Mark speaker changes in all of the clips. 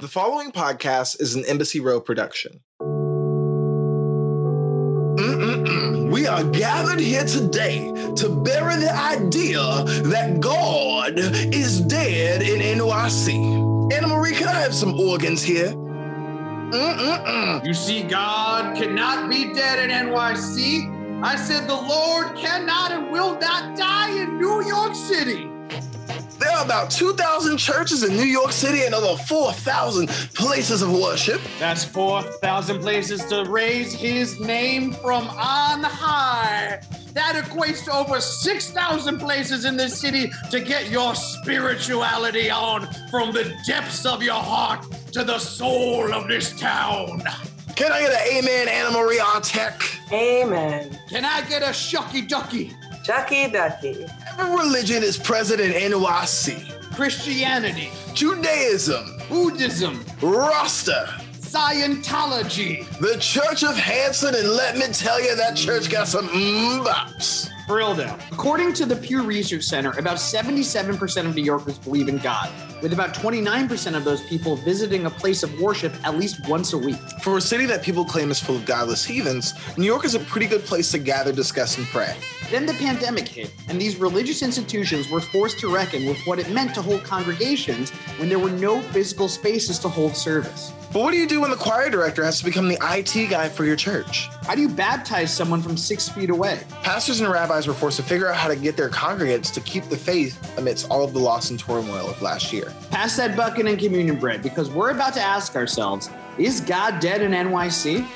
Speaker 1: The following podcast is an Embassy Row production.
Speaker 2: Mm-mm-mm. We are gathered here today to bury the idea that God is dead in NYC. Anna Marie, can I have some organs here? Mm-mm-mm.
Speaker 3: You see, God cannot be dead in NYC. I said the Lord cannot and will not die in New York City.
Speaker 2: There are about 2,000 churches in New York City and over 4,000 places of worship.
Speaker 3: That's 4,000 places to raise his name from on high. That equates to over 6,000 places in this city to get your spirituality on from the depths of your heart to the soul of this town.
Speaker 2: Can I get an amen, Anna Marie Artek?
Speaker 4: Amen.
Speaker 3: Can I get a shucky ducky?
Speaker 4: Chucky Ducky.
Speaker 2: Every religion is present in NYC.
Speaker 3: Christianity,
Speaker 2: Judaism,
Speaker 3: Buddhism,
Speaker 2: Rasta,
Speaker 3: Scientology.
Speaker 2: the Church of Hanson, and let me tell you, that church got some mbops.
Speaker 3: For real. According to the Pew Research Center, about 77% of New Yorkers believe in God, with about 29% of those people visiting a place of worship at least once a week.
Speaker 1: For a city that people claim is full of godless heathens, New York is a pretty good place to gather, discuss, and pray.
Speaker 3: Then the pandemic hit, and these religious institutions were forced to reckon with what it meant to hold congregations when there were no physical spaces to hold service.
Speaker 1: But what do you do when the choir director has to become the IT guy for your church?
Speaker 3: How do you baptize someone from six feet away?
Speaker 1: Pastors and rabbis were forced to figure out how to get their congregants to keep the faith amidst all of the loss and turmoil of last year.
Speaker 3: Pass that bucket and communion bread because we're about to ask ourselves is God dead in NYC?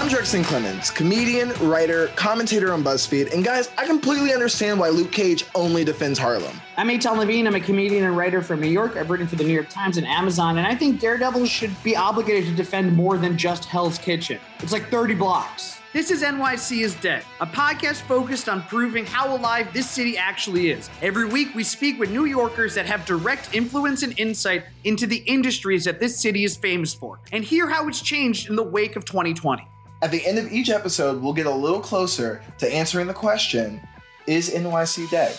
Speaker 1: I'm Drexton Clemens, comedian, writer, commentator on BuzzFeed, and guys, I completely understand why Luke Cage only defends Harlem.
Speaker 3: I'm Eitan Levine. I'm a comedian and writer from New York. I've written for the New York Times and Amazon, and I think Daredevil should be obligated to defend more than just Hell's Kitchen. It's like 30 blocks. This is NYC is Dead, a podcast focused on proving how alive this city actually is. Every week, we speak with New Yorkers that have direct influence and insight into the industries that this city is famous for, and hear how it's changed in the wake of 2020.
Speaker 1: At the end of each episode, we'll get a little closer to answering the question Is NYC dead?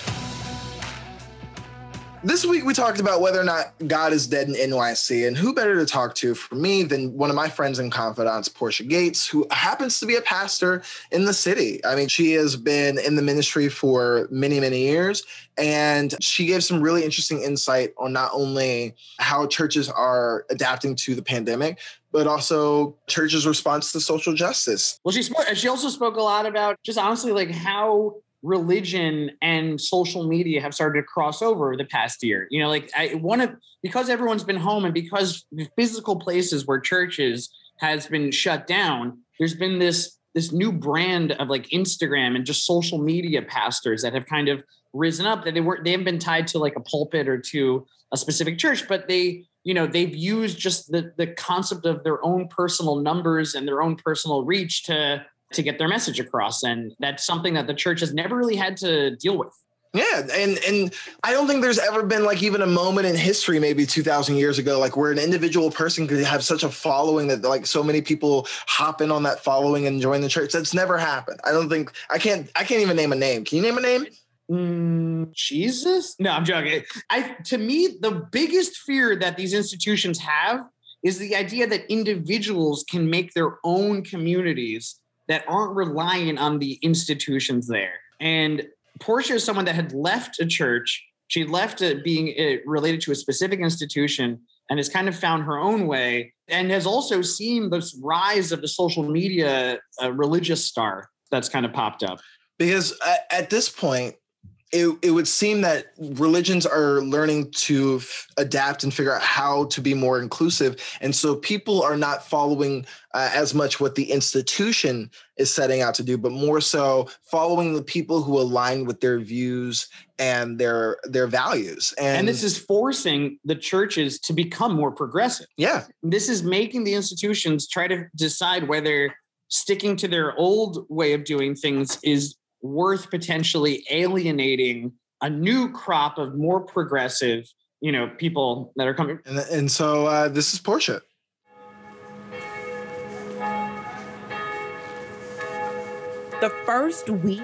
Speaker 1: This week, we talked about whether or not God is dead in NYC, and who better to talk to for me than one of my friends and confidants, Portia Gates, who happens to be a pastor in the city. I mean, she has been in the ministry for many, many years, and she gave some really interesting insight on not only how churches are adapting to the pandemic, but also churches' response to social justice.
Speaker 3: Well, she spoke. And she also spoke a lot about just honestly like how religion and social media have started to cross over the past year. You know, like I one of because everyone's been home and because physical places where churches has been shut down. There's been this this new brand of like Instagram and just social media pastors that have kind of risen up that they weren't they haven't been tied to like a pulpit or to a specific church, but they you know they've used just the the concept of their own personal numbers and their own personal reach to to get their message across and that's something that the church has never really had to deal with
Speaker 1: Yeah, and and I don't think there's ever been like even a moment in history, maybe 2,000 years ago, like where an individual person could have such a following that like so many people hop in on that following and join the church. That's never happened. I don't think I can't I can't even name a name. Can you name a name?
Speaker 3: Mm, Jesus? No, I'm joking. I to me, the biggest fear that these institutions have is the idea that individuals can make their own communities that aren't relying on the institutions there. And Portia is someone that had left a church. She left it being uh, related to a specific institution and has kind of found her own way and has also seen this rise of the social media uh, religious star that's kind of popped up.
Speaker 1: Because at, at this point, it, it would seem that religions are learning to f- adapt and figure out how to be more inclusive. And so people are not following uh, as much what the institution is setting out to do, but more so following the people who align with their views and their their values. And,
Speaker 3: And this is forcing the churches to become more progressive.
Speaker 1: yeah,
Speaker 3: This is making the institutions try to decide whether sticking to their old way of doing things is worth potentially alienating a new crop of more progressive, you know, people that are coming.
Speaker 1: and and so uh, this is Portia.
Speaker 5: the first week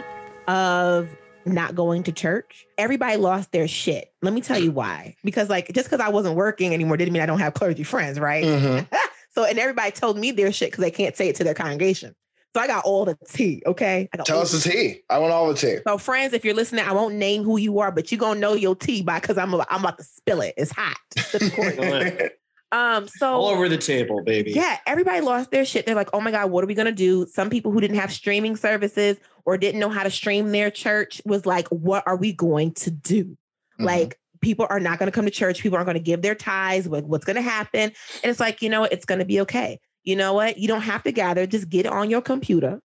Speaker 5: of not going to church, everybody lost their shit. Let me tell you why. Because like just because I wasn't working anymore didn't mean I don't have clergy friends, right?
Speaker 1: Mhm.
Speaker 5: so and everybody told me their shit because they can't say it to their congregation. So I got all the tea. Okay. I got
Speaker 1: Tell us the tea. I want all the tea.
Speaker 5: so, friends, if you're listening, I won't name who you are, but you're gonna know your tea by because I'm about, I'm about to spill it. It's hot. Sip the Kool-Aid. um, so
Speaker 3: All over the table, baby.
Speaker 5: yeah, everybody lost their shit. They're like, oh my God, what are we gonna do? Some people who didn't have streaming services or didn't know how to stream their church was like, what are we going to do?
Speaker 1: Mm-hmm.
Speaker 5: Like, people are not going to come to church. People aren't going to give their tithes. What, what's going to happen? And it's like, you know what? It's going to be okay. You know what? You don't have to gather. Just get on your computer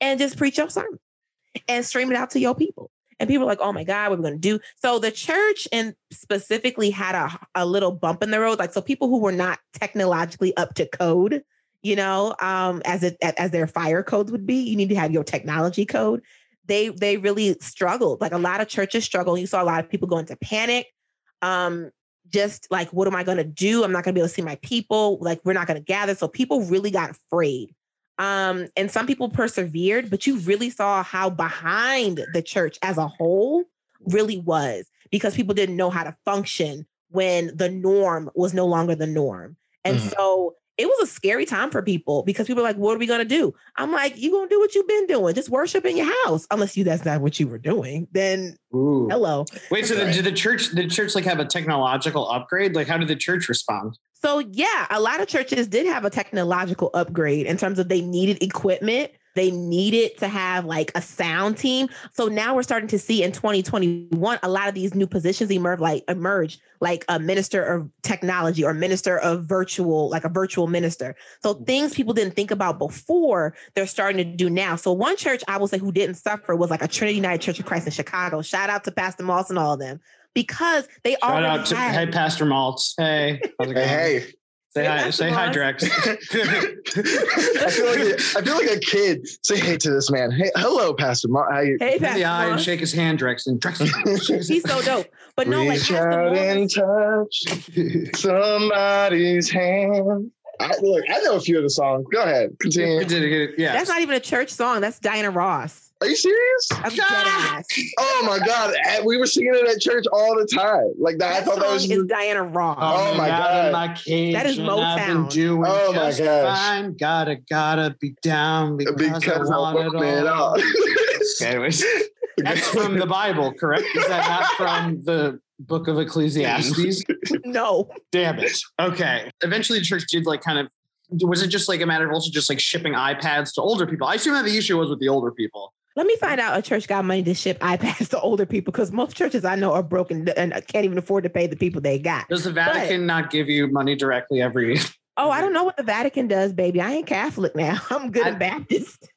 Speaker 5: and just preach your sermon and stream it out to your people. And people are like, oh my God, what are we going to do? So the church and specifically had a, a little bump in the road. Like, so people who were not technologically up to code, you know, um, as it as their fire codes would be, you need to have your technology code. They they really struggled. Like a lot of churches struggle. You saw a lot of people go into panic. Um, just like, what am I going to do? I'm not going to be able to see my people. Like, we're not going to gather. So people really got afraid. Um, and some people persevered, but you really saw how behind the church as a whole really was because people didn't know how to function when the norm was no longer the norm. And
Speaker 1: Mhm.
Speaker 5: so it was a scary time for people because people were like, what are we going to do? I'm like, you going to do what you've been doing. Just worship in your house. Unless you, that's not what you were doing. Then
Speaker 3: Ooh.
Speaker 5: hello.
Speaker 3: Wait, so did the church did the church like have a technological upgrade? Like, how did the church respond?
Speaker 5: So yeah, a lot of churches did have a technological upgrade in terms of they needed equipment. They needed to have like a sound team. So now we're starting to see in 2021 a lot of these new positions emerge like emerge like a minister of technology or minister of virtual like a virtual minister. So mm. things people didn't think about before they're starting to do now. So one church I will say who didn't suffer was like a Trinity United Church of Christ in Chicago. Shout out to Pastor Moss and all of them because they
Speaker 3: Shout
Speaker 5: already
Speaker 3: out to
Speaker 5: had-
Speaker 3: hey Pastor Moss. Hey, how's it going?
Speaker 1: Hey, hey.
Speaker 3: Say
Speaker 5: Hey,
Speaker 3: hi.
Speaker 5: Pastor
Speaker 3: Say hi, Drex.
Speaker 1: I feel like a, I feel like a kid. Say hey to this man. Hey, hello, Pastor Mark. How you?
Speaker 5: Hey,
Speaker 3: In the
Speaker 5: Pastor
Speaker 3: eye and shake his hand, Drex. And Drex.
Speaker 5: He's so dope. But no, like
Speaker 1: Reach
Speaker 5: Pastor
Speaker 1: out and touch somebody's hand. I, look, I know a few of the songs. Go ahead, continue.
Speaker 3: yeah.
Speaker 5: that's not even a church song. That's Diana Ross.
Speaker 1: Are you serious?
Speaker 5: I'm dead
Speaker 3: Ah!
Speaker 5: ass.
Speaker 1: Oh my God, we were singing it at church all the time. Like that. I
Speaker 5: That
Speaker 1: thought that was.
Speaker 5: is Diana Ross.
Speaker 1: Oh my
Speaker 3: I'm out
Speaker 1: God.
Speaker 3: of My cage
Speaker 5: That is
Speaker 3: and I've
Speaker 5: Motown.
Speaker 3: doing
Speaker 1: Oh my
Speaker 3: just
Speaker 1: gosh.
Speaker 3: fine. Gotta gotta be down because,
Speaker 1: because
Speaker 3: I want it all. Anyways, that's from the Bible, correct? Is that not from the book of Ecclesiastes?
Speaker 5: No.
Speaker 3: Damn it. Okay. Eventually, the church did like kind of. Was it just like a matter of also just like shipping iPads to older people? I assume that the issue was with the older people.
Speaker 5: Let me find out a church got money to ship iPads to older people because most churches I know are broken and can't even afford to pay the people they got.
Speaker 3: Does the Vatican not give you money directly every?
Speaker 5: Oh, I don't know what the Vatican does, baby. I ain't Catholic now. I'm good
Speaker 3: I-
Speaker 5: and Baptist.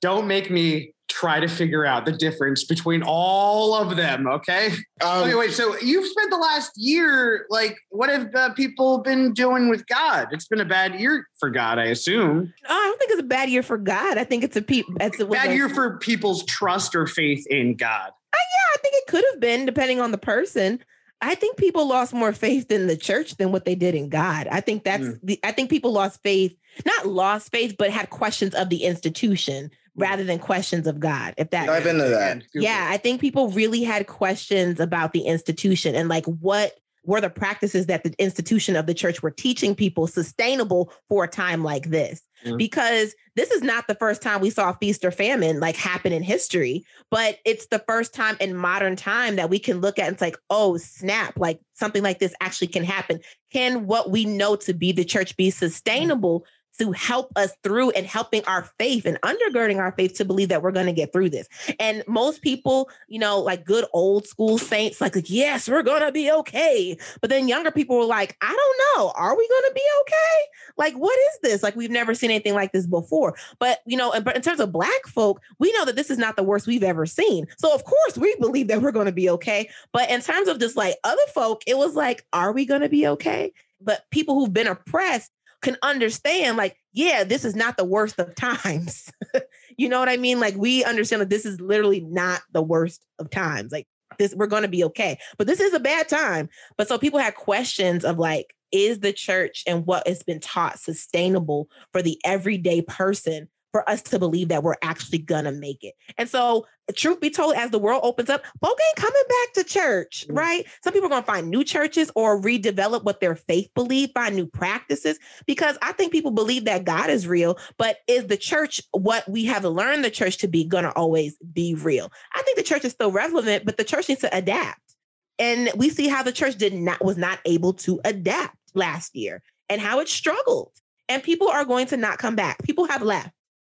Speaker 3: Don't make me try to figure out the difference between all of them. Okay.
Speaker 1: Um,
Speaker 3: okay, wait. So you've spent the last year, like, what have uh, people been doing with God? It's been a bad year for God, I assume.
Speaker 5: No, I don't think it's a bad year for God. I think it's a pe- it's a
Speaker 3: Bad year for people's trust or faith in God.
Speaker 5: Yeah, I think it could have been, depending on the person. I think people lost more faith in the church than what they did in God. I think that's
Speaker 3: Mm.
Speaker 5: the. I think people lost faith, not lost faith, but had questions of the institution rather than questions of God. If that,
Speaker 1: Dive into that.
Speaker 5: yeah, I think people really had questions about the institution and like what were the practices that the institution of the church were teaching people sustainable for a time like this
Speaker 3: Mm.
Speaker 5: because this is not the first time we saw feast or famine like happen in history but it's the first time in modern time that we can look at and it's like oh snap like something like this actually can happen can what we know to be the church be sustainable to help us through and helping our faith and undergirding our faith to believe that we're going to get through this. And most people, you know, like good old school saints, like, yes, we're going to be okay. But then younger people were like, I don't know, are we going to be okay? Like, what is this? Like, we've never seen anything like this before. But, you know, but in terms of Black folk, we know that this is not the worst we've ever seen. So, of course, we believe that we're going to be okay. But in terms of just like other folk, it was like, are we going to be okay? But people who've been oppressed, can understand like yeah this is not the worst of times. You know what i mean? Like we understand that this is literally not the worst of times. Like this we're going to be okay. But this is a bad time. But so people had questions of like is the church and what has been taught sustainable for the everyday person for us to believe that we're actually gonna make it. And so, truth be told, as the world opens up, folk ain't coming back to church,
Speaker 3: Mm.
Speaker 5: right? Some people are gonna find new churches or redevelop what their faith believe, find new practices, because I think people believe that God is real, but is the church what we have learned the church to be gonna always be real? I think the church is still relevant, but the church needs to adapt. And we see how the church did not was not able to adapt last year and how it struggled. And people are going to not come back. People have left.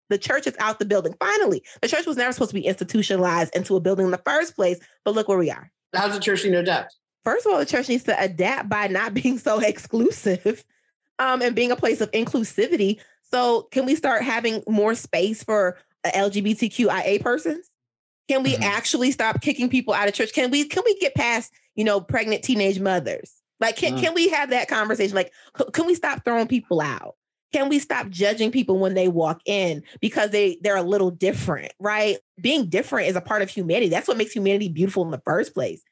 Speaker 5: The church is out the building. Finally, the church was never supposed to be institutionalized into a building in the first place. But look where we are.
Speaker 3: How's the church need to adapt?
Speaker 5: First of all, the church needs to adapt by not being so exclusive um, and being a place of inclusivity. So, can we start having more space for LGBTQIA persons? Can we
Speaker 1: Mhm.
Speaker 5: actually stop kicking people out of church? Can we can we get past, you know, pregnant teenage mothers? Like, can,
Speaker 3: Mm.
Speaker 5: can we have that conversation? Like, can we stop throwing people out? Can we stop judging people when they walk in because they they're a little different, right? Being different is a part of humanity. That's what makes humanity beautiful in the first place.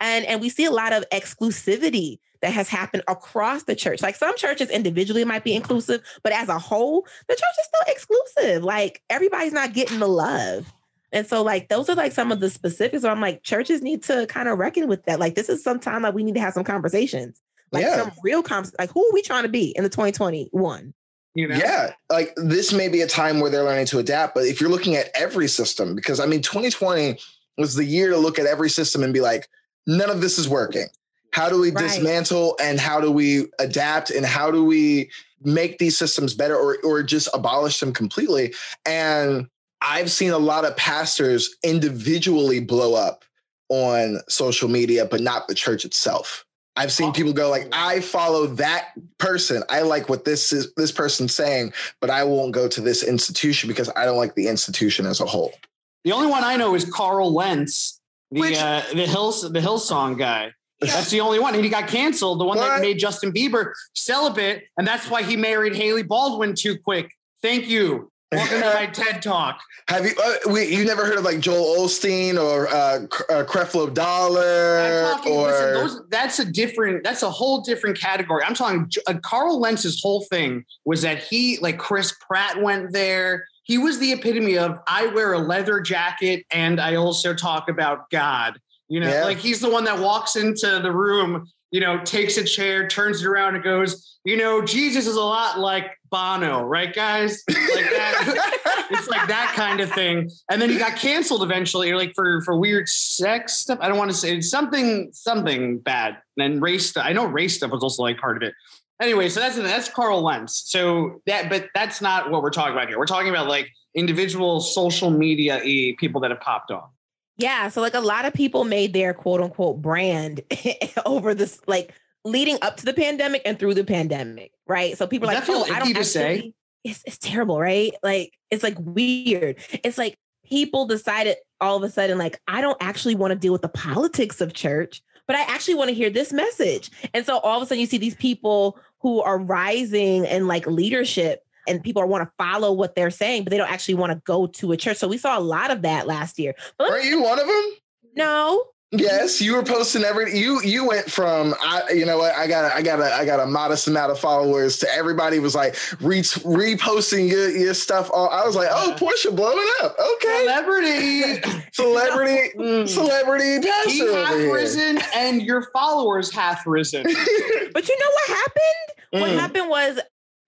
Speaker 5: And and we see a lot of exclusivity that has happened across the church. Like some churches individually might be inclusive, but as a whole, the church is still exclusive. Like everybody's not getting the love. And so, like, those are like some of the specifics where I'm like, churches need to kind of reckon with that. Like, this is some time that we need to have some conversations, like
Speaker 1: Yeah.
Speaker 5: some real conversations. Like, who are we trying to be in the 2021?
Speaker 3: You know?
Speaker 1: Yeah, like this may be a time where they're learning to adapt, but if you're looking at every system, because I mean, 2020 was the year to look at every system and be like, none of this is working. How do we
Speaker 5: Right.
Speaker 1: dismantle and how do we adapt and how do we make these systems better or, or just abolish them completely? And I've seen a lot of pastors individually blow up on social media, but not the church itself. I've seen people go like, I follow that person. I like what this is this person's saying, but I won't go to this institution because I don't like the institution as a whole.
Speaker 3: The only one I know is Carl Lentz, the
Speaker 1: Which-
Speaker 3: uh, the Hills the Hillsong guy. That's the only one. And he got canceled, the one that made Justin Bieber celibate, and that's why he married Hailey Baldwin too quick. Thank you. Welcome to my TED Talk.
Speaker 1: Have you uh, we, you never heard of like Joel Osteen or uh, uh, Creflo Dollar
Speaker 3: I'm talking,
Speaker 1: or
Speaker 3: listen, those, that's a different, that's a whole different category. I'm talking, uh, Carl Lentz's whole thing was that he, like Chris Pratt went there. He was the epitome of I wear a leather jacket and I also talk about God. You know,
Speaker 1: Yeah.
Speaker 3: like he's the one that walks into the room, you know, takes a chair, turns it around, and goes, you know, Jesus is a lot like Bono, right, guys? Like that. it's like that kind of thing. And then he got canceled eventually, or like for for weird sex stuff. I don't want to say something something bad. And race stuff. I know race stuff was also like part of it. Anyway, so that's that's Carl Lentz. So that, but that's not what we're talking about here. We're talking about like individual social media people that have popped off.
Speaker 5: Yeah. So, like, a lot of people made their quote unquote brand over this, like, leading up to the pandemic and through the pandemic, right? So, people are like, oh, I don't
Speaker 3: to say?
Speaker 5: actually, it's, it's terrible, right? Like, it's like weird. It's like people decided all of a sudden, like, I don't actually want to deal with the politics of church, but I actually want to hear this message. And so, all of a sudden, you see these people who are rising in like leadership and people want to follow what they're saying, but they don't actually want to go to a church. So we saw a lot of that last year. But
Speaker 1: you one of them?
Speaker 5: no,
Speaker 1: Yes, you were posting every you you went from I you know what I got I got a I got a modest amount of followers to everybody was like re- reposting your, your stuff. All I was like, oh, Portia blowing up. Okay,
Speaker 3: Celebrity.
Speaker 1: celebrity
Speaker 3: Mm.
Speaker 1: celebrity
Speaker 3: he
Speaker 1: pastor over
Speaker 3: hath risen and your followers hath risen.
Speaker 5: but you know what happened? What
Speaker 1: Mm.
Speaker 5: happened was,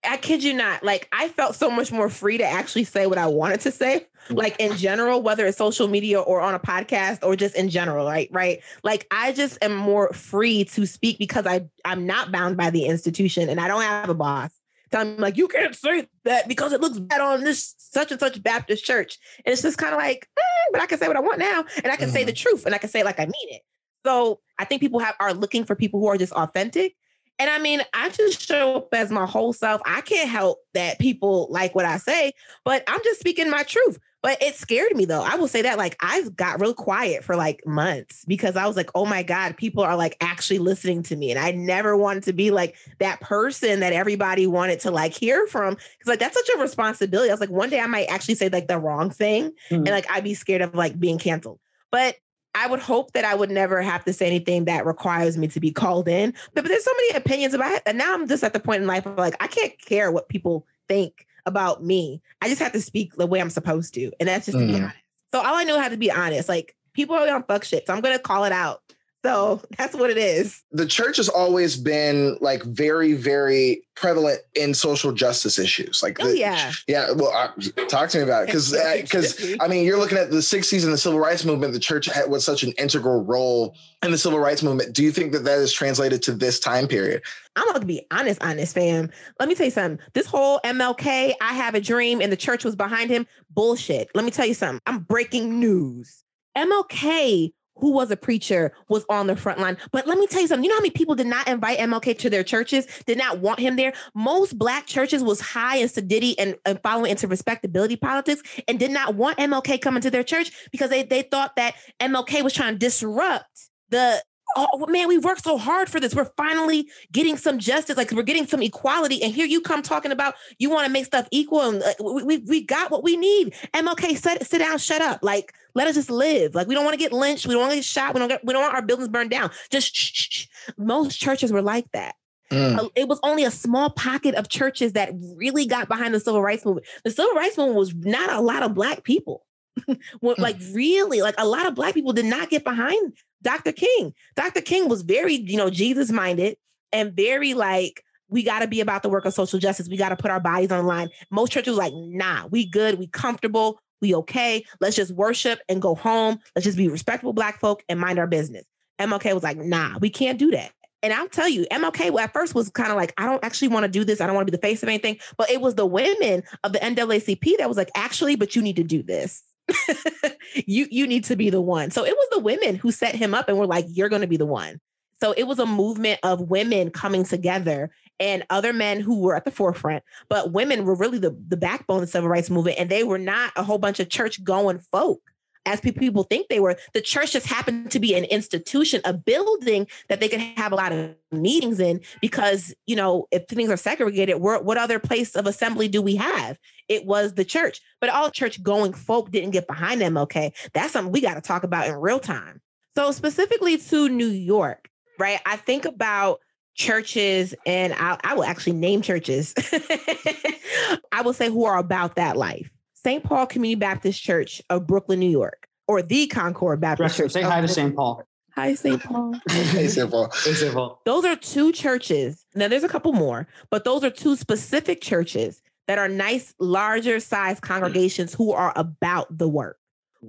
Speaker 5: I kid you not, like I felt so much more free to actually say what I wanted to say, like in general, whether it's social media or on a podcast or just in general, right? Right. Like I just am more free to speak because I I'm not bound by the institution and I don't have a boss. Telling me like you can't say that because it looks bad on this such and such Baptist church. And it's just kind of like, mm, but I can say what I want now, and I can say the truth, and I can say it like I mean it. So I think people have are looking for people who are just authentic. And I mean, I just show up as my whole self. I can't help that people like what I say, but I'm just speaking my truth. But it scared me though. I will say that like I got real quiet for like months because I was like, oh my God, people are like actually listening to me. And I never wanted to be like that person that everybody wanted to like hear from. Cause like that's such a responsibility. I was like, one day I might actually say like the wrong thing and
Speaker 3: Mhm.
Speaker 5: like I'd be scared of like being canceled. But I would hope that I would never have to say anything that requires me to be called in. But, but there's so many opinions about it. And now I'm just at the point in life where like I can't care what people think about me. I just have to speak the way I'm supposed to. And that's just to be
Speaker 1: Mm.
Speaker 5: honest. So all I know how to be honest. Like people are on fuck shit. So I'm gonna call it out. So that's what it is.
Speaker 1: the church has always been like very, very prevalent in social justice issues. Like,
Speaker 5: Oh
Speaker 1: the-
Speaker 5: yeah.
Speaker 1: yeah. Well, uh, talk to me about it because because I mean, you're looking at the '60s and the civil rights movement. The church had, was such an integral role in the civil rights movement. Do you think that that is translated to this time period?
Speaker 5: I'm gonna be honest, honest, fam. Let me tell you something. This whole MLK, I have a dream, and the church was behind him. Bullshit. Let me tell you something. I'm breaking news. MLK, who was a preacher, was on the front line. But let me tell you something. You know how many people did not invite MLK to their churches, did not want him there? Most black churches was high in sedity and, and following into respectability politics and did not want MLK coming to their church because they, they thought that MLK was trying to disrupt the oh man, we worked so hard for this. We're finally getting some justice, like we're getting some equality. And here you come talking about you want to make stuff equal, and uh, we, we we got what we need. MLK, sit sit down, shut up. Like let us just live. Like we don't want to get lynched, we don't want to get shot, we don't get, we don't want our buildings burned down. Just shh, shh, shh. most churches were like that.
Speaker 1: Mm.
Speaker 5: Uh, It was only a small pocket of churches that really got behind the civil rights movement. The civil rights movement was not a lot of black people. Like mm-hmm. really, like a lot of black people did not get behind Dr. King. Dr. King was very, you know, Jesus minded and very like, we got to be about the work of social justice. We got to put our bodies on the line. Most churches were like, nah, we good, we comfortable, we okay. Let's just worship and go home. Let's just be respectable black folk and mind our business. MLK was like, nah, we can't do that. And I'll tell you, MLK at first was kind of like, I don't actually want to do this. I don't want to be the face of anything. But it was the women of the NAACP that was like, actually, but you need to do this. you you need to be the one. So it was the women who set him up and were like, you're going to be the one. So it was a movement of women coming together and other men who were at the forefront, but women were really the, the backbone of the civil rights movement. And they were not a whole bunch of church going folk as people think they were. The church just happened to be an institution, a building that they could have a lot of meetings in because, you know, if things are segregated, what other place of assembly do we have? It was the church. But all church going folk didn't get behind MLK. That's something we got to talk about in real time. So, specifically to New York, right? I think about churches and I, I will actually name churches. I will say who are about that life. St. Paul Community Baptist Church of Brooklyn, New York, or the Concord Baptist
Speaker 3: Dresser,
Speaker 5: Church.
Speaker 3: say
Speaker 5: of
Speaker 3: hi to St. Paul.
Speaker 5: Hi, St. Paul.
Speaker 1: Hey, simple.
Speaker 3: Say St. Paul.
Speaker 5: Those are two churches. Now, there's a couple more, but those are two specific churches that are nice, larger size congregations who are about the work,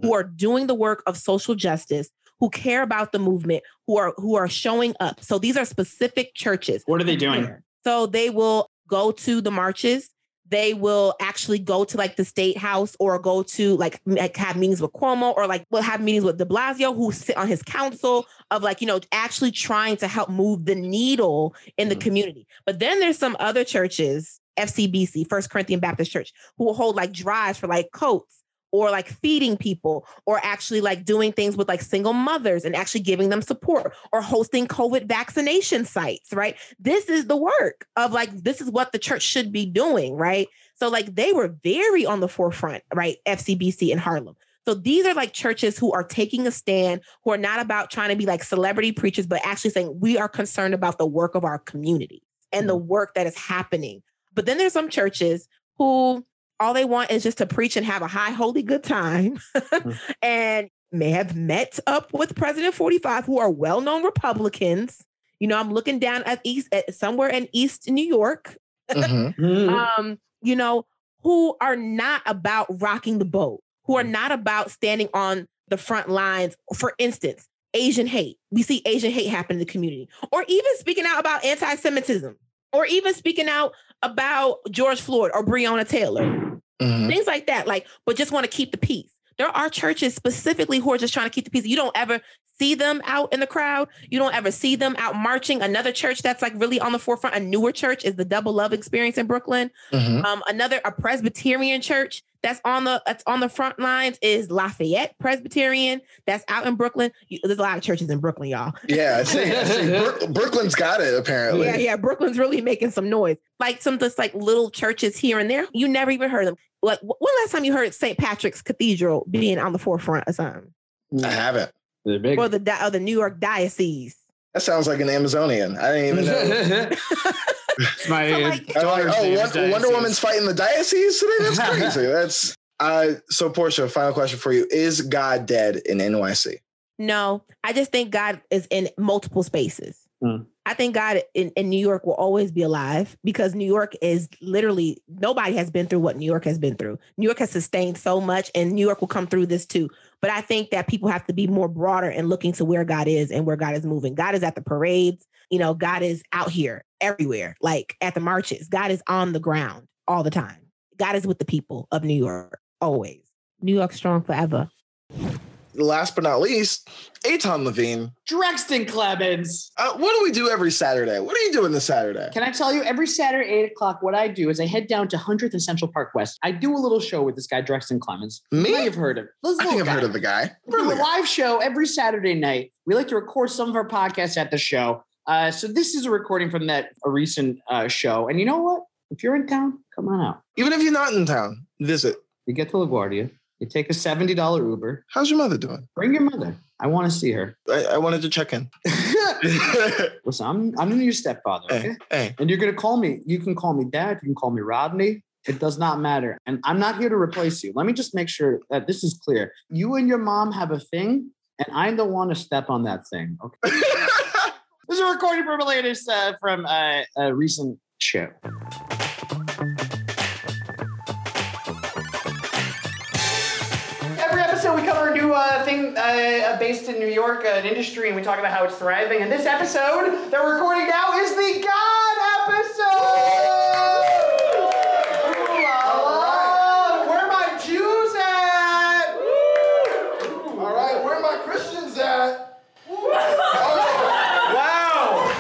Speaker 5: who are doing the work of social justice, who care about the movement, who are who are showing up. So these are specific churches.
Speaker 3: What are they doing?
Speaker 5: So they will go to the marches. They will actually go to like the state house or go to like, like have meetings with Cuomo or like will have meetings with De Blasio who sit on his council of like, you know, actually trying to help move the needle in the
Speaker 3: Mhm.
Speaker 5: community. But then there's some other churches, FCBC, First Corinthian Baptist Church, who will hold like drives for like coats or like feeding people or actually like doing things with like single mothers and actually giving them support or hosting COVID vaccination sites, right? This is the work of like, this is what the church should be doing, right? So, like, they were very on the forefront, right? FCBC in Harlem. So, these are like churches who are taking a stand, who are not about trying to be like celebrity preachers, but actually saying, we are concerned about the work of our community and the mm. work that is happening. But then there's some churches who all they want is just to preach and have a high, holy good time and may have met up with President 45, who are well known Republicans. You know, I'm looking down at East, at somewhere in East New York,
Speaker 1: Mhm.
Speaker 3: Mhm.
Speaker 5: um, you know, who are not about rocking the boat, who
Speaker 3: Mm.
Speaker 5: are not about standing on the front lines. For instance, Asian hate. We see Asian hate happen in the community, or even speaking out about anti Semitism, or even speaking out about George Floyd or Breonna Taylor
Speaker 1: Mhm.
Speaker 5: things like that. Like, but just want to keep the peace. There are churches specifically who are just trying to keep the peace. You don't ever see them out in the crowd. You don't ever see them out marching. Another church that's like really on the forefront, a newer church, is the Double Love Experience in Brooklyn.
Speaker 1: Mhm.
Speaker 5: Um, another a Presbyterian church that's on the that's on the front lines is Lafayette Presbyterian. That's out in Brooklyn. You- there's a lot of churches in Brooklyn, y'all.
Speaker 1: Yeah, I see. I see. Brook- Brooklyn's got it apparently.
Speaker 5: Yeah, yeah. Brooklyn's really making some noise. Like some just like little churches here and there. You never even heard them. Like wh- when last time you heard St. Patrick's Cathedral being on the forefront of something?
Speaker 1: I haven't.
Speaker 3: They're big.
Speaker 5: Or the di- or the New York Diocese.
Speaker 1: That sounds like an Amazonian. I didn't even know.
Speaker 3: It's my
Speaker 5: So, like-
Speaker 6: I'm like, oh,
Speaker 3: name is
Speaker 6: Wonder Woman's fighting the diocese today. That's crazy. That's uh. So, Portia, final question for you: Is God dead in NYC?
Speaker 5: No, I just think God is in multiple spaces.
Speaker 3: Hmm.
Speaker 5: I think God in, in New York will always be alive because New York is literally nobody has been through what New York has been through. New York has sustained so much, and New York will come through this too. But I think that people have to be more broader and looking to where God is and where God is moving. God is at the parades, you know, God is out here everywhere, like at the marches. God is on the ground all the time. God is with the people of New York always. New York strong forever.
Speaker 6: Last but not least, Eitan Levine.
Speaker 3: Drexton Clemens.
Speaker 6: Uh, what do we do every Saturday? What are you doing this Saturday?
Speaker 3: Can I tell you, every Saturday, 8 o'clock, what I do is I head down to 100th and Central Park West. I do a little show with this guy, Drexton Clemens.
Speaker 6: Me?
Speaker 3: You may have heard of him.
Speaker 6: I think I've
Speaker 3: guy.
Speaker 6: heard of the guy.
Speaker 3: We do a live show every Saturday night. We like to record some of our podcasts at the show. Uh, so this is a recording from that a recent uh, show. And you know what? If you're in town, come on out.
Speaker 6: Even if you're not in town, visit.
Speaker 3: You get to LaGuardia. You take a $70 Uber.
Speaker 6: How's your mother doing?
Speaker 3: Bring your mother. I want to see her.
Speaker 6: I, I wanted to check in.
Speaker 3: Listen, I'm I'm your stepfather, okay?
Speaker 6: hey, hey,
Speaker 3: And you're gonna call me. You can call me dad. You can call me Rodney. It does not matter. And I'm not here to replace you. Let me just make sure that this is clear. You and your mom have a thing, and I don't want to step on that thing. Okay. this is a recording from a latest uh, from uh, a recent show. Uh, thing uh, based in New York, uh, an industry, and we talk about how it's thriving. And this episode that we're recording now is the God episode. Ooh la la. Where my Jews at?
Speaker 1: All right, where are my Christians at?
Speaker 3: Wow.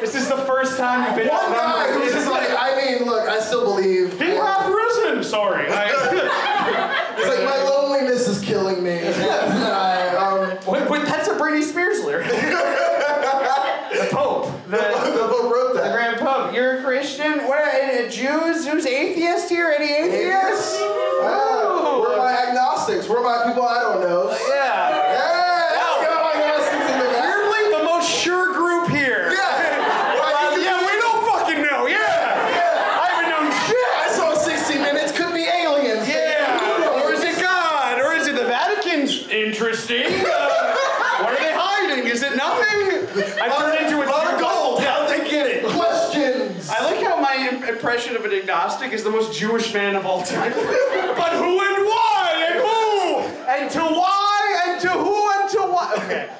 Speaker 3: This is the first time you've been
Speaker 1: One guy who's just like, I mean, look, I still believe.
Speaker 3: He left risen. Sorry.
Speaker 1: It's like my loneliness is killing me. I, um,
Speaker 3: Wait, wait, that's a Britney Spears lyric. the Pope.
Speaker 1: the Pope wrote
Speaker 3: The
Speaker 1: that.
Speaker 3: Grand Pope, you're a Christian? Uh, Jews? Who's atheist here? Any atheists?
Speaker 1: Ah, where are my agnostics? Where are my people I don't know?
Speaker 3: Yeah.
Speaker 1: Yeah, let's go, agnostics in the back.
Speaker 3: Weirdly, the most sure group here.
Speaker 1: Yeah.
Speaker 3: Uh, yeah, we don't fucking know. Yeah. I haven't known shit.
Speaker 1: I saw 60 Minutes. Could be aliens.
Speaker 3: Yeah. Or is it God? Or is it the Vatican's interesting? Uh, what are they hiding? Is it nothing? I turned into a
Speaker 1: Pot of gold.
Speaker 3: How'd they get it?
Speaker 1: Questions.
Speaker 3: I like how my im- impression of an agnostic is the most Jewish man of all time. but who and why and who and to why and to who and to why? Okay.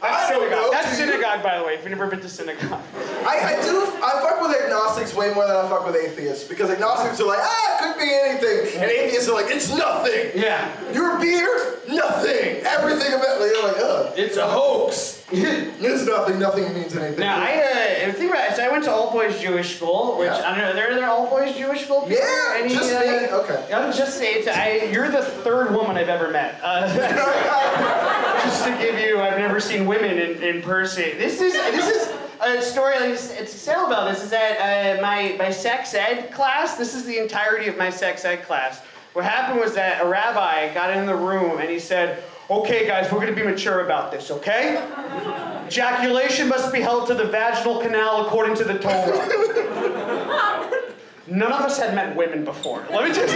Speaker 3: That's synagogue.
Speaker 1: know,
Speaker 3: That's
Speaker 1: dude.
Speaker 3: synagogue, by the way. If you've never been to synagogue.
Speaker 1: I, I do. I fuck with agnostics way more than I fuck with atheists because agnostics are like, ah, it could be anything, and atheists are like, it's nothing.
Speaker 3: Yeah.
Speaker 1: Your beer, nothing. Everything about it, you're like, ugh.
Speaker 3: It's a hoax.
Speaker 1: it's nothing. Nothing means anything.
Speaker 3: Now I uh, think about it. So I went to all boys Jewish school, which
Speaker 1: Yeah.
Speaker 3: I don't know. There are there all boys Jewish school. people?
Speaker 1: Yeah,
Speaker 3: Any,
Speaker 1: just
Speaker 3: uh,
Speaker 1: me. Okay.
Speaker 3: I'll just say it. I, you're the third woman I've ever met. Uh, just to give you, I've never seen women in, in person. This is this is a story. It's, a tale about this. Is that uh, my my sex ed class? This is the entirety of my sex ed class. What happened was that a rabbi got in the room and he said, "Okay, guys, we're going to be mature about this. Okay." Ejaculation must be held to the vaginal canal according to the Torah. None of us had met women before. Let me just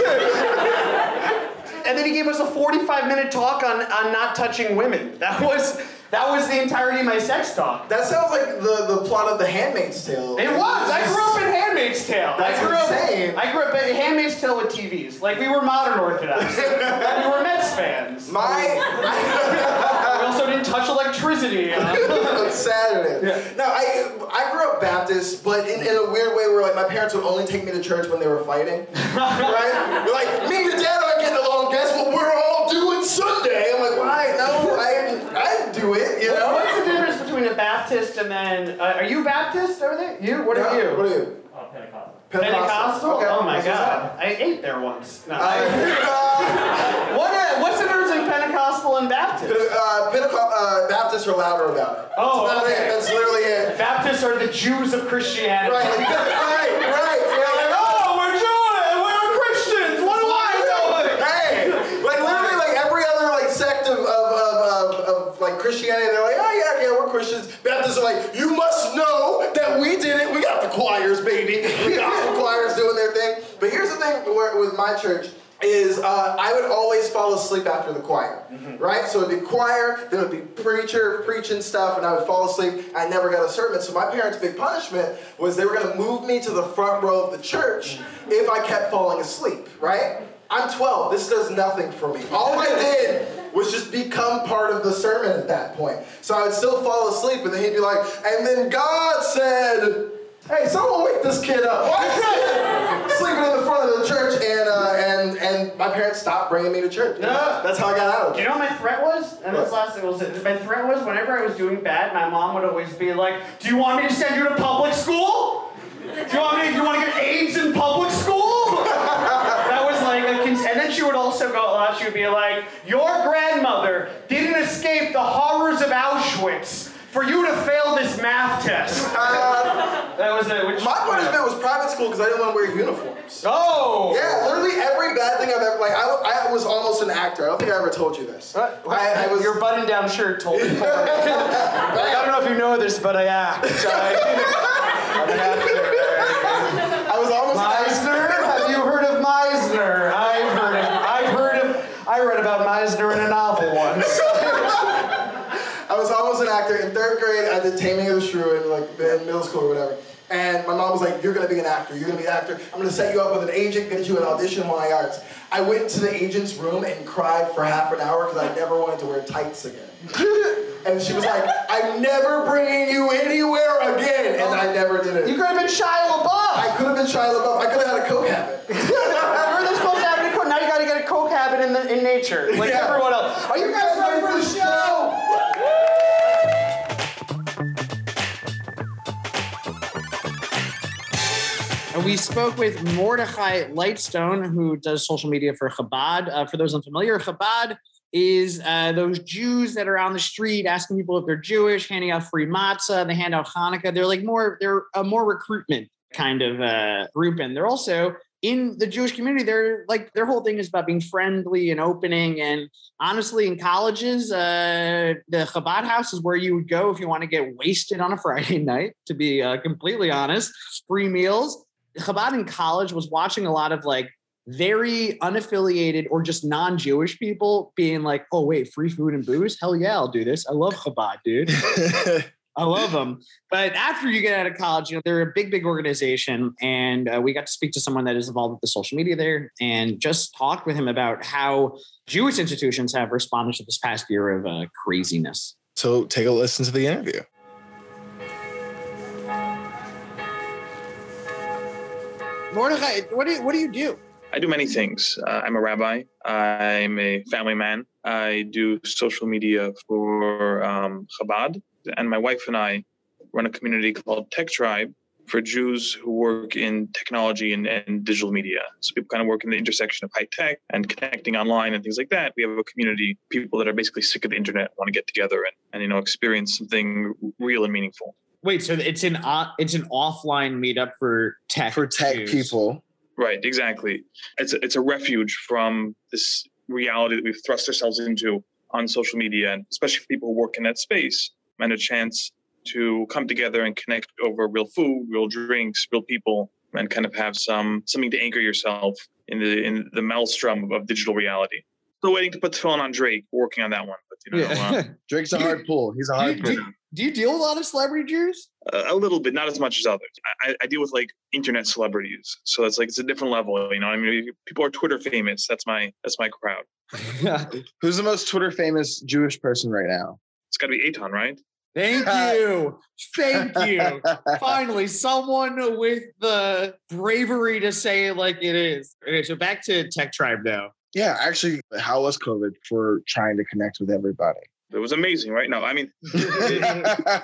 Speaker 3: And then he gave us a 45 minute talk on, on not touching women. That was that was the entirety of my sex talk.
Speaker 1: That sounds like the, the plot of The Handmaid's Tale.
Speaker 3: It was. I grew up in Handmaid's Tale.
Speaker 1: That's
Speaker 3: I grew
Speaker 1: insane.
Speaker 3: up. I grew up in Handmaid's Tale with TVs. Like we were modern Orthodox. and we were Mets fans.
Speaker 1: My.
Speaker 3: We also didn't touch electricity.
Speaker 1: on Saturday.
Speaker 3: Yeah.
Speaker 1: No, I I grew up Baptist, but in, in a weird way where like my parents would only take me to church when they were fighting. right? We're like, me and your dad what we're all doing Sunday? I'm like, why? No, I didn't I didn't do it, you know?
Speaker 3: What's the difference between a Baptist and then? Uh, are you Baptist over there? You? What are
Speaker 1: Yeah,
Speaker 3: you?
Speaker 1: What are you?
Speaker 3: Pentecostal?
Speaker 1: Okay,
Speaker 3: Oh my
Speaker 1: that's what's
Speaker 3: God! I ate there once. No,
Speaker 1: Uh,
Speaker 3: I- what? Uh, what's the difference between Pentecostal and Baptist?
Speaker 1: uh, Pentecost, uh, Baptists are louder about it.
Speaker 3: Oh,
Speaker 1: That's
Speaker 3: okay.
Speaker 1: it. That's literally it.
Speaker 3: Baptists are the Jews of Christianity.
Speaker 1: Right, right, right.
Speaker 3: They're like, oh, we're Jewish, we're Christians. What do I know?
Speaker 1: Hey, like literally, like every other like sect of of, of, of, of like Christianity, they're like, oh yeah, yeah, we're Christians. Baptists are like, you must know that we did it. We got the choirs, baby. We got the choirs doing their thing. But here's the thing where, with my church is uh, I would always fall asleep after the choir, right? So it'd be choir, then it'd be preacher preaching stuff, and I would fall asleep. I never got a sermon. So my parents' big punishment was they were going to move me to the front row of the church if I kept falling asleep, right? I'm 12. This does nothing for me. All I did was just become part of the sermon at that point. So I would still fall asleep, and then he'd be like, and then God said, Hey, someone wake this kid up. Sleeping in the front of the church, and uh, and and my parents stopped bringing me to church.
Speaker 3: Yeah.
Speaker 1: That's how I got out of
Speaker 3: Do
Speaker 1: it.
Speaker 3: you know what my threat was? And this last thing was my threat was whenever I was doing bad, my mom would always be like, "Do you want me to send you to public school? Do you want me? Do you want to get AIDS in public school?" that was like a cons- and then she would also go. Uh, she would be like, "Your grandmother didn't escape the horrors of Auschwitz for you to fail this math test." that was it. Which,
Speaker 1: My punishment was private school because I didn't want to wear uniforms.
Speaker 3: Oh.
Speaker 1: Yeah, literally every bad thing I've ever like. I, I was almost an actor. I don't think I ever told you this. I, I was.
Speaker 3: Your button-down shirt told me. Like, I don't know if you know this, but I act. I, I'm an actor.
Speaker 1: I was almost. an actor.
Speaker 3: Meisner? Have you heard of Meisner? I've heard of. I've heard of. I read about Meisner in a novel once.
Speaker 1: I was almost an actor. In third grade, I did Taming of the Shrew in like in middle school or whatever. And my mom was like, "You're gonna be an actor. You're gonna be an actor. I'm gonna set you up with an agent, get you an audition, Y Arts." I went to the agent's room and cried for half an hour because I never wanted to wear tights again. and she was like, "I'm never bringing you anywhere again," and I never did it.
Speaker 3: You could have been Shia LaBeouf.
Speaker 1: I could have been Shia LaBeouf. I could have had a coke habit.
Speaker 3: You're the supposed to have a coke. Now you got to get a coke habit in the in nature, like
Speaker 1: Yeah.
Speaker 3: everyone else. Are you guys ready for the show? And we spoke with Mordechai Lightstone, who does social media for Chabad. Uh, for those unfamiliar, Chabad is uh, those Jews that are on the street asking people if they're Jewish, handing out free matzah. They hand out Hanukkah. They're like more, they're a more recruitment kind of uh, group, and they're also in the Jewish community. They're like their whole thing is about being friendly and opening. And honestly, in colleges, uh, the Chabad house is where you would go if you want to get wasted on a Friday night. To be uh, completely honest, free meals. Chabad in college was watching a lot of like very unaffiliated or just non-Jewish people being like, "Oh wait, free food and booze? Hell yeah, I'll do this. I love Chabad, dude. I love them." But after you get out of college, you know they're a big, big organization, and uh, we got to speak to someone that is involved with the social media there, and just talk with him about how Jewish institutions have responded to this past year of uh, craziness.
Speaker 1: so take a listen to the interview.
Speaker 3: Mordechai, what do you, what do you do?
Speaker 7: I do many things. Uh, I'm a rabbi. I'm a family man. I do social media for um, Chabad, and my wife and I run a community called Tech Tribe for Jews who work in technology and, and digital media. So people kind of work in the intersection of high tech and connecting online and things like that. We have a community people that are basically sick of the internet, want to get together and, and you know experience something real and meaningful.
Speaker 3: Wait, so it's an uh, it's an offline meetup for tech
Speaker 1: For tech
Speaker 3: Jews.
Speaker 1: people.
Speaker 7: Right, exactly. It's a, it's a refuge from this reality that we've thrust ourselves into on social media, and especially for people who work in that space, and a chance to come together and connect over real food, real drinks, real people, and kind of have some something to anchor yourself in the in the maelstrom of, of digital reality. Still waiting to put the phone on Drake, working on that one, but you know,
Speaker 3: Yeah.
Speaker 1: Drake's a hard pull. He's a hard
Speaker 3: do,
Speaker 1: pull.
Speaker 3: you- do you deal with a lot of celebrity Jews?
Speaker 7: uh, a little bit, not as much as others. I, I deal with like internet celebrities, so it's like it's a different level. You know, I mean, people are Twitter famous. That's my that's my crowd.
Speaker 1: Who's the most Twitter famous Jewish person right now?
Speaker 7: It's got to be Eitan, right?
Speaker 3: Thank you. Thank you. Finally, someone with the bravery to say it like it is. Okay, so back to Tech Tribe now.
Speaker 1: Yeah, actually, how was COVID for trying to connect with everybody?
Speaker 7: It was amazing, right? No, I mean,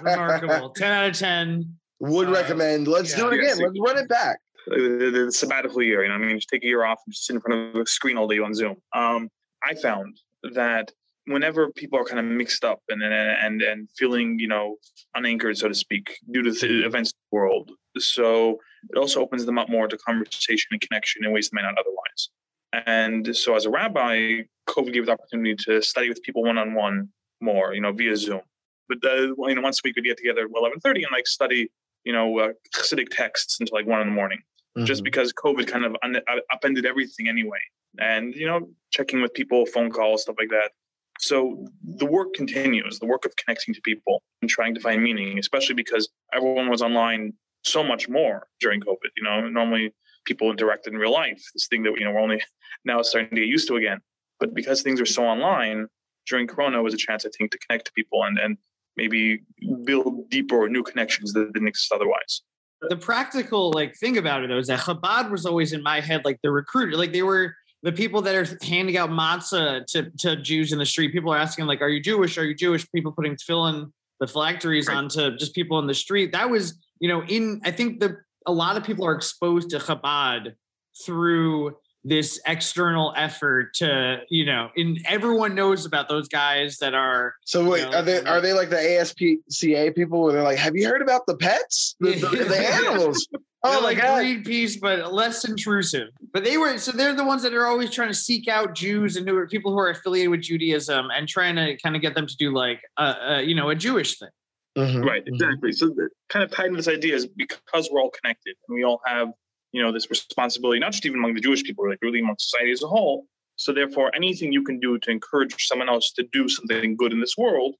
Speaker 3: Remarkable. 10 out of 10.
Speaker 1: Would
Speaker 3: Uh,
Speaker 1: recommend. Let's do it
Speaker 7: yeah.
Speaker 1: again. Let's run it back.
Speaker 7: the, the, the sabbatical year. You know, I mean, just take a year off and just sit in front of a screen all day on Zoom. Um, I found that whenever people are kind of mixed up and and and feeling, you know, unanchored, so to speak, due to the events of the world, so it also opens them up more to conversation and connection in ways they may not otherwise. And so, as a rabbi, COVID gave the opportunity to study with people one on one more, you know, via Zoom. But uh, you know, once a week we'd get together at eleven thirty and like study you know, uh, Hasidic texts until like one in the morning, just
Speaker 1: Mhm.
Speaker 7: because COVID kind of un- uh, upended everything anyway. And, you know, checking with people, phone calls, stuff like that. So the work continues, the work of connecting to people and trying to find meaning, especially because everyone was online so much more during COVID. You know, normally people interacted in real life, this thing that, you know, we're only now starting to get used to again. But because things are so online, during Corona was a chance, I think, to connect to people and, and maybe build deeper new connections that didn't exist otherwise.
Speaker 3: the practical like thing about it though is that Chabad was always in my head like the recruiter, like they were the people that are handing out matzah to, to Jews in the street. People are asking like, "Are you Jewish? Are you Jewish?" People putting tefillin, the phylacteries
Speaker 7: Right.
Speaker 3: onto just people in the street. That was you know in I think the a lot of people are exposed to Chabad through this external effort to you know in everyone knows about those guys that are
Speaker 1: So wait,
Speaker 3: know,
Speaker 1: are they
Speaker 3: like-
Speaker 1: are they like the ASPCA people where they're like, have you heard about the pets, the, the, the animals? Oh
Speaker 3: They're
Speaker 1: my
Speaker 3: like
Speaker 1: god!
Speaker 3: Greenpeace, but less intrusive. But they were so they're the ones that are always trying to seek out Jews and who are people who are affiliated with Judaism and trying to kind of get them to do like uh, uh you know a Jewish thing.
Speaker 1: Mhm.
Speaker 7: Right, exactly. So the, kind of tied to this idea is because we're all connected and we all have, you know, this responsibility, not just even among the Jewish people, like really among society as a whole. So therefore, anything you can do to encourage someone else to do something good in this world,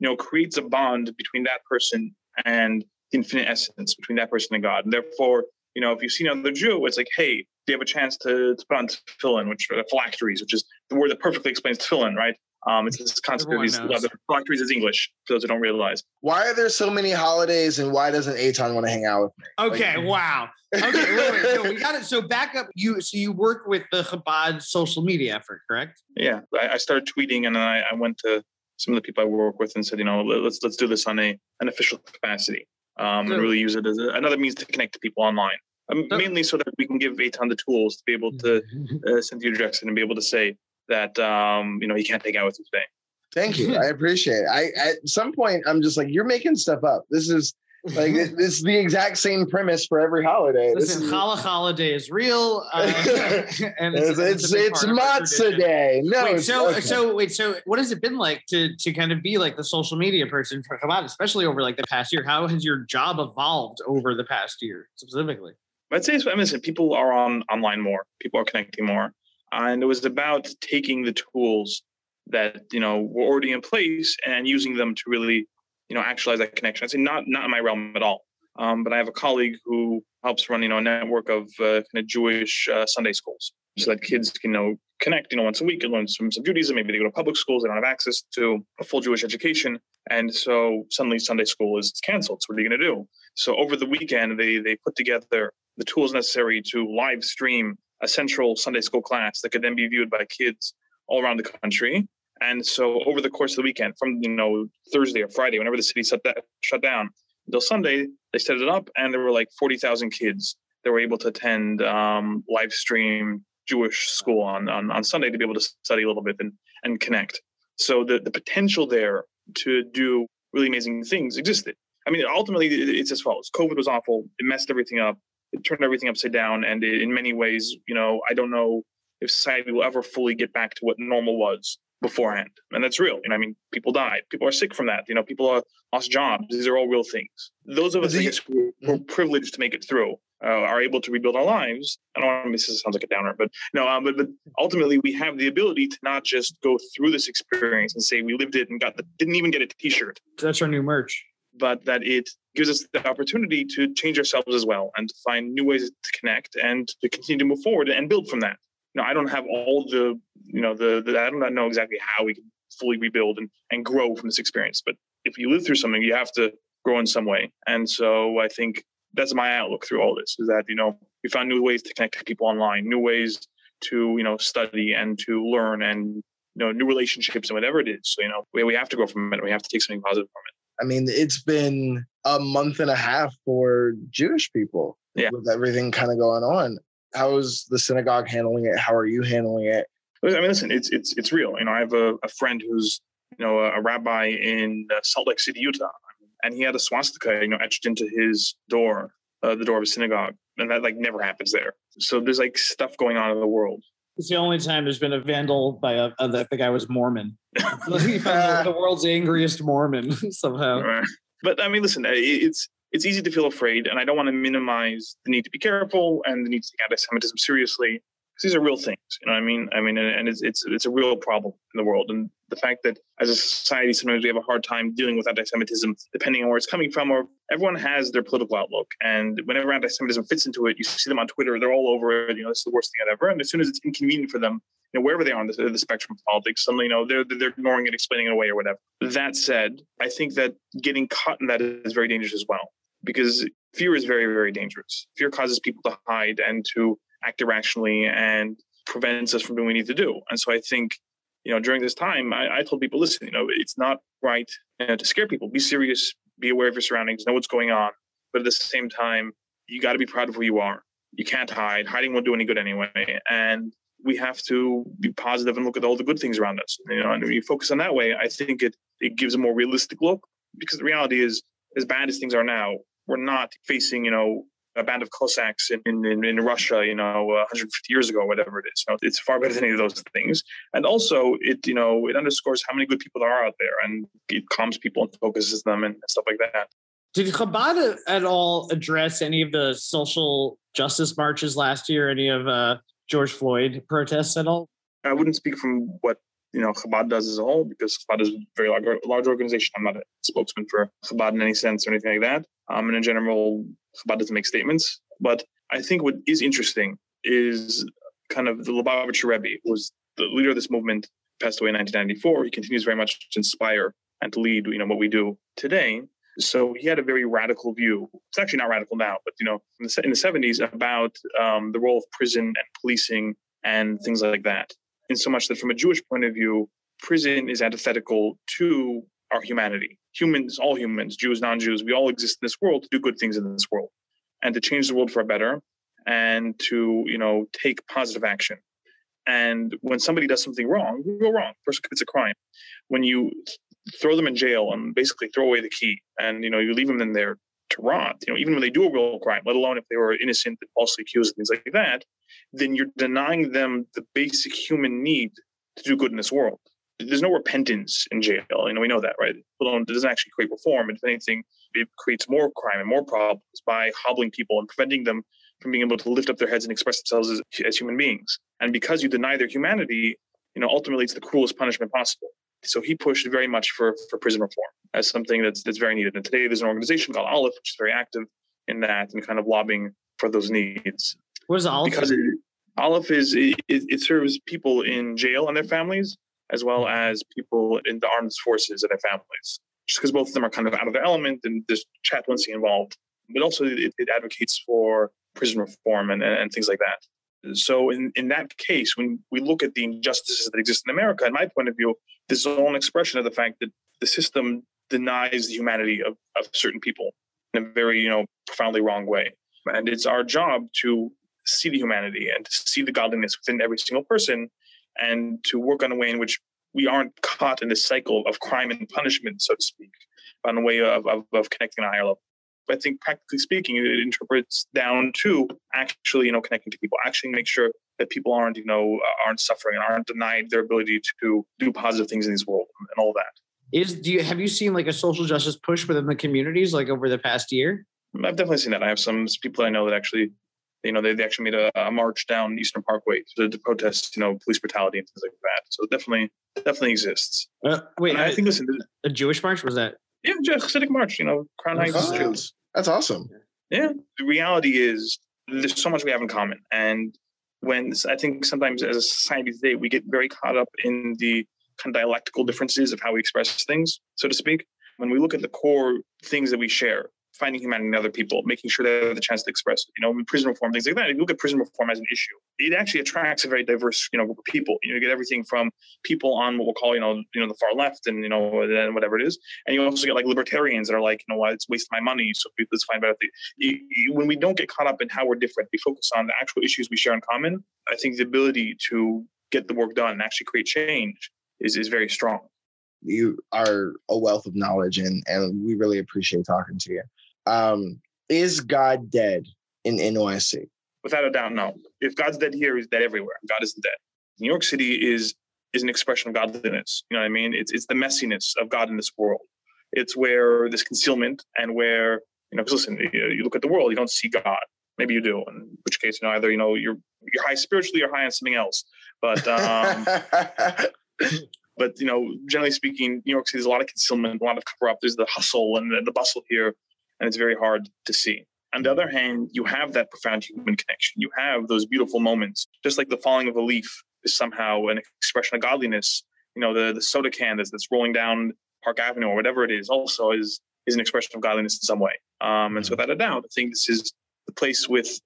Speaker 7: you know, creates a bond between that person and the infinite essence between that person and God. And therefore, you know, if you see another Jew, it's like, hey, do you have a chance to, to put on tefillin, which are the phylacteries, which is the word that perfectly explains tefillin, right? Um, it's this concept of
Speaker 3: Everyone
Speaker 7: these
Speaker 3: knows.
Speaker 7: uh, phylacteries is English for those who don't realize.
Speaker 1: Why are there so many holidays, and why doesn't Eitan want to hang out with me?
Speaker 3: Okay, wow. Okay, wait, wait, no, we got it. So back up, you so you work with the Chabad social media effort, correct?
Speaker 7: yeah I, I started tweeting and then I, I went to some of the people i work with and said you know let- let's let's do this on a an official capacity um,
Speaker 3: So-
Speaker 7: and really use it as a, another means to connect to people online. Um,
Speaker 3: So-
Speaker 7: mainly so that we can give Eitan the tools to be able to uh, send you Jackson and be able to say that um, you know he can't take out with you today.
Speaker 1: Thank you, I appreciate it. I at some point I'm just like, you're making stuff up. This is like this, this is the exact same premise for every holiday. This
Speaker 3: Listen,
Speaker 1: is
Speaker 3: Challah holiday is real, uh, and
Speaker 1: it's it's,
Speaker 3: a
Speaker 1: it's
Speaker 3: part of our
Speaker 1: matzah day. No,
Speaker 3: wait, so
Speaker 1: okay.
Speaker 3: so wait, so what has it been like to to kind of be like the social media person for Chabad, especially over like the past year? How has your job evolved over the past year specifically?
Speaker 7: I'd say it's, I mean, listen, people are on online more. People are connecting more, and it was about taking the tools that you know were already in place and using them to really, you know, actualize that connection. I'd say not not in my realm at all. Um, but I have a colleague who helps run, you know, a network of uh, kind of Jewish uh, Sunday schools, so that kids can you know connect, you know, once a week and learn some, some Judaism. Maybe they go to public schools; they don't have access to a full Jewish education, and so suddenly Sunday school is canceled. So what are you going to do? So over the weekend, they they put together the tools necessary to live stream a central Sunday school class that could then be viewed by kids all around the country. And so over the course of the weekend, from you know Thursday or Friday, whenever the city shut that shut down until Sunday, they set it up, and there were like forty thousand kids that were able to attend um, live stream Jewish school on, on on Sunday to be able to study a little bit and and connect. So the the potential there to do really amazing things existed. I mean, ultimately, it- it's as follows: COVID was awful; it messed everything up, it turned everything upside down, and it, in many ways, you know, I don't know if society will ever fully get back to what normal was beforehand, and that's real. You know, I mean, people died, people are sick from that. You know, people are lost jobs. These are all real things. Those of us, who were privileged to make it through. Uh, are able to rebuild our lives. I don't want to this it sounds like a downer, but no, um, but but ultimately we have the ability to not just go through this experience and say we lived it and got the didn't even get a T-shirt,
Speaker 3: That's our new merch.
Speaker 7: but that it gives us the opportunity to change ourselves as well and to find new ways to connect and to continue to move forward and build from that. You know, I don't have all the, you know, the, the I don't know exactly how we can fully rebuild and, and grow from this experience. But if you live through something, you have to grow in some way. And so I think that's my outlook through all this is that, you know, we found new ways to connect to people online, new ways to, you know, study and to learn and, you know, new relationships and whatever it is. So, you know, we, we have to grow from it. We have to take something positive from it.
Speaker 1: I mean, it's been a month and a half for Jewish people
Speaker 7: Yeah.
Speaker 1: with everything kind of going on. How is the synagogue handling it? How are you handling it?
Speaker 7: I mean, listen, it's it's it's real. You know, I have a, a friend who's you know a, a rabbi in uh, Salt Lake City, Utah, and he had a swastika, you know, etched into his door, uh, the door of a synagogue, and that like never happens there. So there's like stuff going on in the world.
Speaker 3: It's the only time there's been a vandal by a, a the, the guy was Mormon. the, the world's angriest Mormon somehow.
Speaker 7: Right. But I mean, listen, uh, it- it's it's easy to feel afraid, and I don't want to minimize the need to be careful and the need to take anti-Semitism seriously because these are real things. You know what I mean? I mean, and, it's it's it's a real problem in the world, and the fact that as a society sometimes we have a hard time dealing with anti-Semitism, depending on where it's coming from, or everyone has their political outlook, and whenever anti-Semitism fits into it, you see them on Twitter, they're all over it. You know, it's the worst thing ever, and as soon as it's inconvenient for them. You know, wherever they are on the, the spectrum of politics, suddenly, you know, they're, they're ignoring it, explaining it away or whatever. That said, I think that getting caught in that is very dangerous as well because fear is very, very dangerous. Fear causes people to hide and to act irrationally and prevents us from doing what we need to do. And so I think, you know, during this time, I, I told people, listen, you know, it's not right you know, to scare people. Be serious, be aware of your surroundings, know what's going on. But at the same time, you got to be proud of who you are. You can't hide. Hiding won't do any good anyway. And we have to be positive and look at all the good things around us. You know, and when you focus on that way, I think it it gives a more realistic look. Because the reality is, as bad as things are now, we're not facing, you know, a band of Cossacks in, in, in Russia, you know, uh, 150 years ago, whatever it is. it's far better than any of those things. And also, it you know, it underscores how many good people there are out there, and it calms people and focuses them and stuff like that.
Speaker 3: Did Chabad at all address any of the social justice marches last year? Any of uh, George Floyd protests at all?
Speaker 7: I wouldn't speak from what you know Chabad does as a whole because Chabad is a very large, large organization. I'm not a spokesman for Chabad in any sense or anything like that. Um, and in general, Chabad doesn't make statements. But I think what is interesting is kind of the Lubavitcher Rebbe was the leader of this movement, passed away in 1994. He continues very much to inspire and to lead, you know, what we do today. So he had a very radical view. It's actually not radical now, but you know, in the, in the 70s about um, the role of prison and policing and things like that. In so much that from a Jewish point of view, prison is antithetical to our humanity. Humans, all humans, Jews, non-Jews, we all exist in this world to do good things in this world and to change the world for a better and to, you know, take positive action. And when somebody does something wrong, you go wrong. Person commits a crime. When you throw them in jail and basically throw away the key, and you know you leave them in there to rot. You know, even when they do a real crime, let alone if they were innocent and falsely accused things like that, then you're denying them the basic human need to do good in this world there's no repentance in jail. You know, we know that, right? It doesn't actually create reform. If anything, it creates more crime and more problems by hobbling people and preventing them from being able to lift up their heads and express themselves as, as human beings. And because you deny their humanity, you know, ultimately it's the cruelest punishment possible. So he pushed very much for, for prison reform as something that's that's very needed. And today there's an organization called Aleph, which is very active in that and kind of lobbying for those needs.
Speaker 3: What is Aleph?
Speaker 7: Because it, Aleph is it, it serves people in jail and their families as well mm-hmm. as people in the armed forces and their families, just because both of them are kind of out of their element and there's chaplaincy involved. But also, it, it advocates for prison reform and, and things like that. So, in, in that case, when we look at the injustices that exist in America, in my point of view, this is all an expression of the fact that the system denies the humanity of, of certain people in a very, you know, profoundly wrong way. And it's our job to see the humanity and to see the godliness within every single person and to work on a way in which we aren't caught in this cycle of crime and punishment, so to speak, on a way of, of, of connecting on a higher level. I think practically speaking, it interprets down to actually, you know, connecting to people, actually make sure that people aren't, you know, uh, aren't suffering and aren't denied their ability to do positive things in this world and all that.
Speaker 3: Is do you have you seen like a social justice push within the communities like over the past year?
Speaker 7: I've definitely seen that. I have some people I know that actually you know, they, they actually made a, a march down Eastern Parkway to, to, protest, you know, police brutality and things like that. So definitely, definitely exists.
Speaker 3: Uh, wait,
Speaker 7: I, I, think listen,
Speaker 3: a Jewish march was that?
Speaker 7: Yeah, Hasidic march. You know, Crown Heights
Speaker 1: oh, Jews. That's awesome.
Speaker 7: Yeah, the reality is there's so much we have in common, and when I think sometimes as a society today we get very caught up in the kind of dialectical differences of how we express things, so to speak. When we look at the core things that we share, finding humanity in other people, making sure they have the chance to express. You know, prison reform, things like that. If you look at prison reform as an issue, it actually attracts a very diverse, you know, group of people. You know, you get everything from people on what we'll call, you know, you know, the far left and you know, and whatever it is, and you also get like libertarians that are like, you know, what, it's wasting my money, so let's find things. When we don't get caught up in how we're different, we focus on the actual issues we share in common. I think the ability to get the work done and actually create change is is very strong
Speaker 1: you are a wealth of knowledge and and we really appreciate talking to you um, is God dead in NYC?
Speaker 7: Without a doubt, no. If God's dead here, he's dead everywhere. God isn't dead. New York City is is an expression of godliness. You know what I mean? It's it's the messiness of God in this world. It's where this concealment and where You know, because listen, you, you look at the world, you don't see God. Maybe you do, in which case, you know, either you know you're you're high spiritually or high on something else. But um, but you know, generally speaking, New York City there's a lot of concealment, a lot of cover up. There's the hustle and the, the bustle here, and it's very hard to see. On the other hand, you have that profound human connection. You have those beautiful moments, just like the falling of a leaf is somehow an expression of godliness. You know, the the soda can that's, that's rolling down Park Avenue or whatever it is, also is is an expression of godliness in some way. Um, and so, without a doubt, I think this is the place with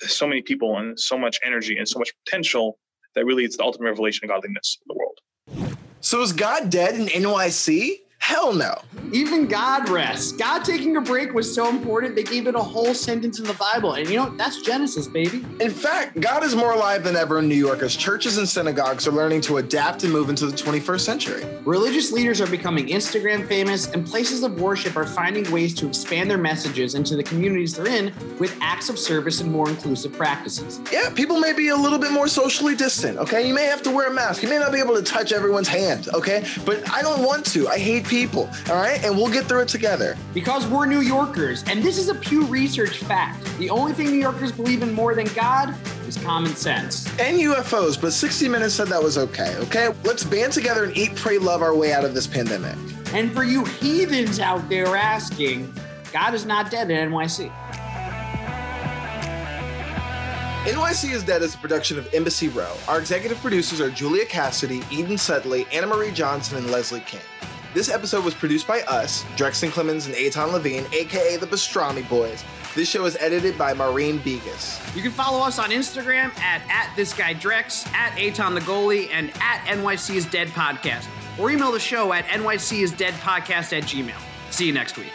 Speaker 7: so many people and so much energy and so much potential that really it's the ultimate revelation of godliness in the world.
Speaker 1: So is God dead in NYC? Hell no.
Speaker 3: Even God rests. God taking a break was so important, they gave it a whole sentence in the Bible. And you know, that's Genesis, baby.
Speaker 1: In fact, God is more alive than ever in New York as churches and synagogues are learning to adapt and move into the 21st century.
Speaker 3: Religious leaders are becoming Instagram famous, and places of worship are finding ways to expand their messages into the communities they're in with acts of service and more inclusive practices.
Speaker 1: Yeah, people may be a little bit more socially distant, okay? You may have to wear a mask. You may not be able to touch everyone's hand, okay? But I don't want to. I hate people, all right? And we'll get through it together.
Speaker 3: Because we're New Yorkers, and this is a Pew Research fact. The only thing New Yorkers believe in more than God is common sense.
Speaker 1: And UFOs, but 60 Minutes said that was okay, okay? Let's band together and eat, pray, love our way out of this pandemic.
Speaker 3: And for you heathens out there asking, God is not dead in NYC.
Speaker 1: NYC is Dead is a production of Embassy Row. Our executive producers are Julia Cassidy, Eden Sudley, Anna Marie Johnson, and Leslie King. This episode was produced by us, Drexton Clemens and Eitan Levine, aka the Pastrami Boys. This show is edited by Maureen Begas.
Speaker 3: You can follow us on Instagram at, at this guy Drex, at Eitan the goalie, and at NYC is Dead Podcast. Or email the show at NYC is Dead Podcast at Gmail. See you next week.